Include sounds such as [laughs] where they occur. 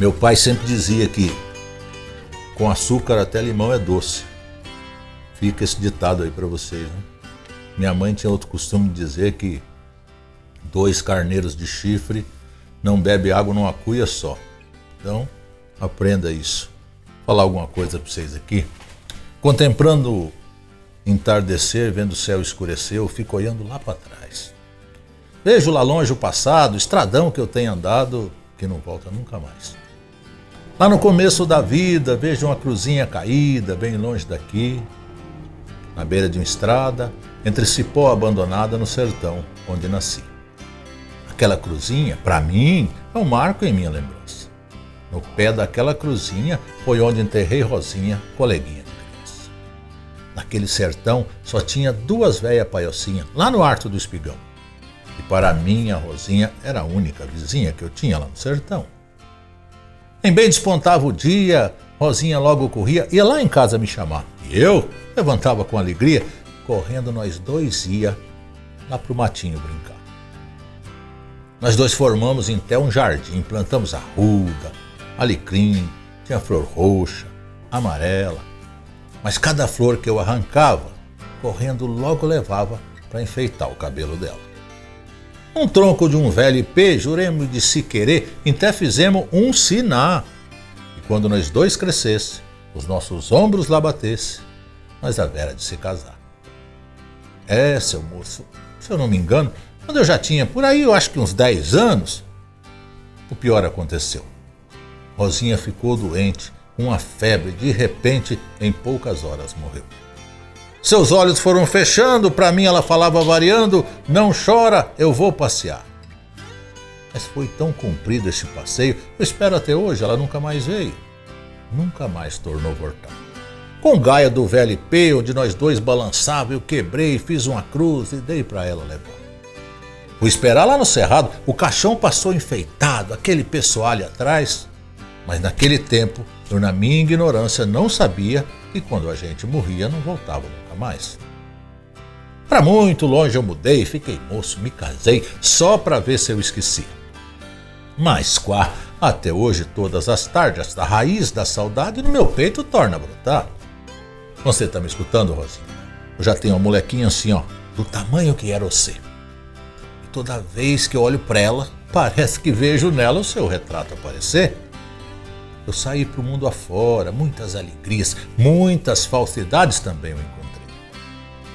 Meu pai sempre dizia que com açúcar até limão é doce. Fica esse ditado aí para vocês. Né? Minha mãe tinha outro costume de dizer que dois carneiros de chifre não bebe água numa cuia só. Então, aprenda isso. Vou falar alguma coisa para vocês aqui. Contemplando entardecer, vendo o céu escurecer, eu fico olhando lá para trás. Vejo lá longe o passado, o estradão que eu tenho andado, que não volta nunca mais. Lá no começo da vida, vejo uma cruzinha caída, bem longe daqui, na beira de uma estrada, entre cipó abandonada no sertão, onde nasci. Aquela cruzinha, para mim, é um marco em minha lembrança. No pé daquela cruzinha foi onde enterrei Rosinha, coleguinha de criança. Naquele sertão só tinha duas velhas paiocinhas, lá no Arto do Espigão. E para mim, a Rosinha era a única vizinha que eu tinha lá no sertão. Em bem despontava o dia, Rosinha logo corria, ia lá em casa me chamar. E eu levantava com alegria, correndo nós dois ia lá pro matinho brincar. Nós dois formamos então um jardim, plantamos arruda, alecrim, tinha flor roxa, amarela. Mas cada flor que eu arrancava, correndo logo levava para enfeitar o cabelo dela. Um tronco de um velho ipê, juremos de se querer, até fizemos um siná. E quando nós dois crescesse, os nossos ombros lá batesse, nós havera de se casar. É, seu moço, se eu não me engano, quando eu já tinha por aí, eu acho que uns 10 anos, o pior aconteceu. Rosinha ficou doente, com uma febre, de repente, em poucas horas morreu. Seus olhos foram fechando, para mim ela falava variando: Não chora, eu vou passear. Mas foi tão comprido esse passeio, eu espero até hoje, ela nunca mais veio. Nunca mais tornou voltar. Com gaia do IP, onde nós dois balançávamos, eu quebrei, fiz uma cruz e dei para ela levar. Fui esperar lá no cerrado, o caixão passou enfeitado, aquele pessoal ali atrás. Mas naquele tempo, eu na minha ignorância não sabia que quando a gente morria não voltava nunca mais. Para muito longe eu mudei, fiquei moço, me casei só para ver se eu esqueci. Mas quá, até hoje todas as tardes esta raiz da saudade no meu peito torna a brotar. Você tá me escutando, Rosinha? Eu já tenho uma molequinha assim, ó, do tamanho que era você toda vez que eu olho para ela, [laughs] parece que vejo nela o seu retrato aparecer. Eu saí para o mundo afora, muitas alegrias, muitas falsidades também eu encontrei.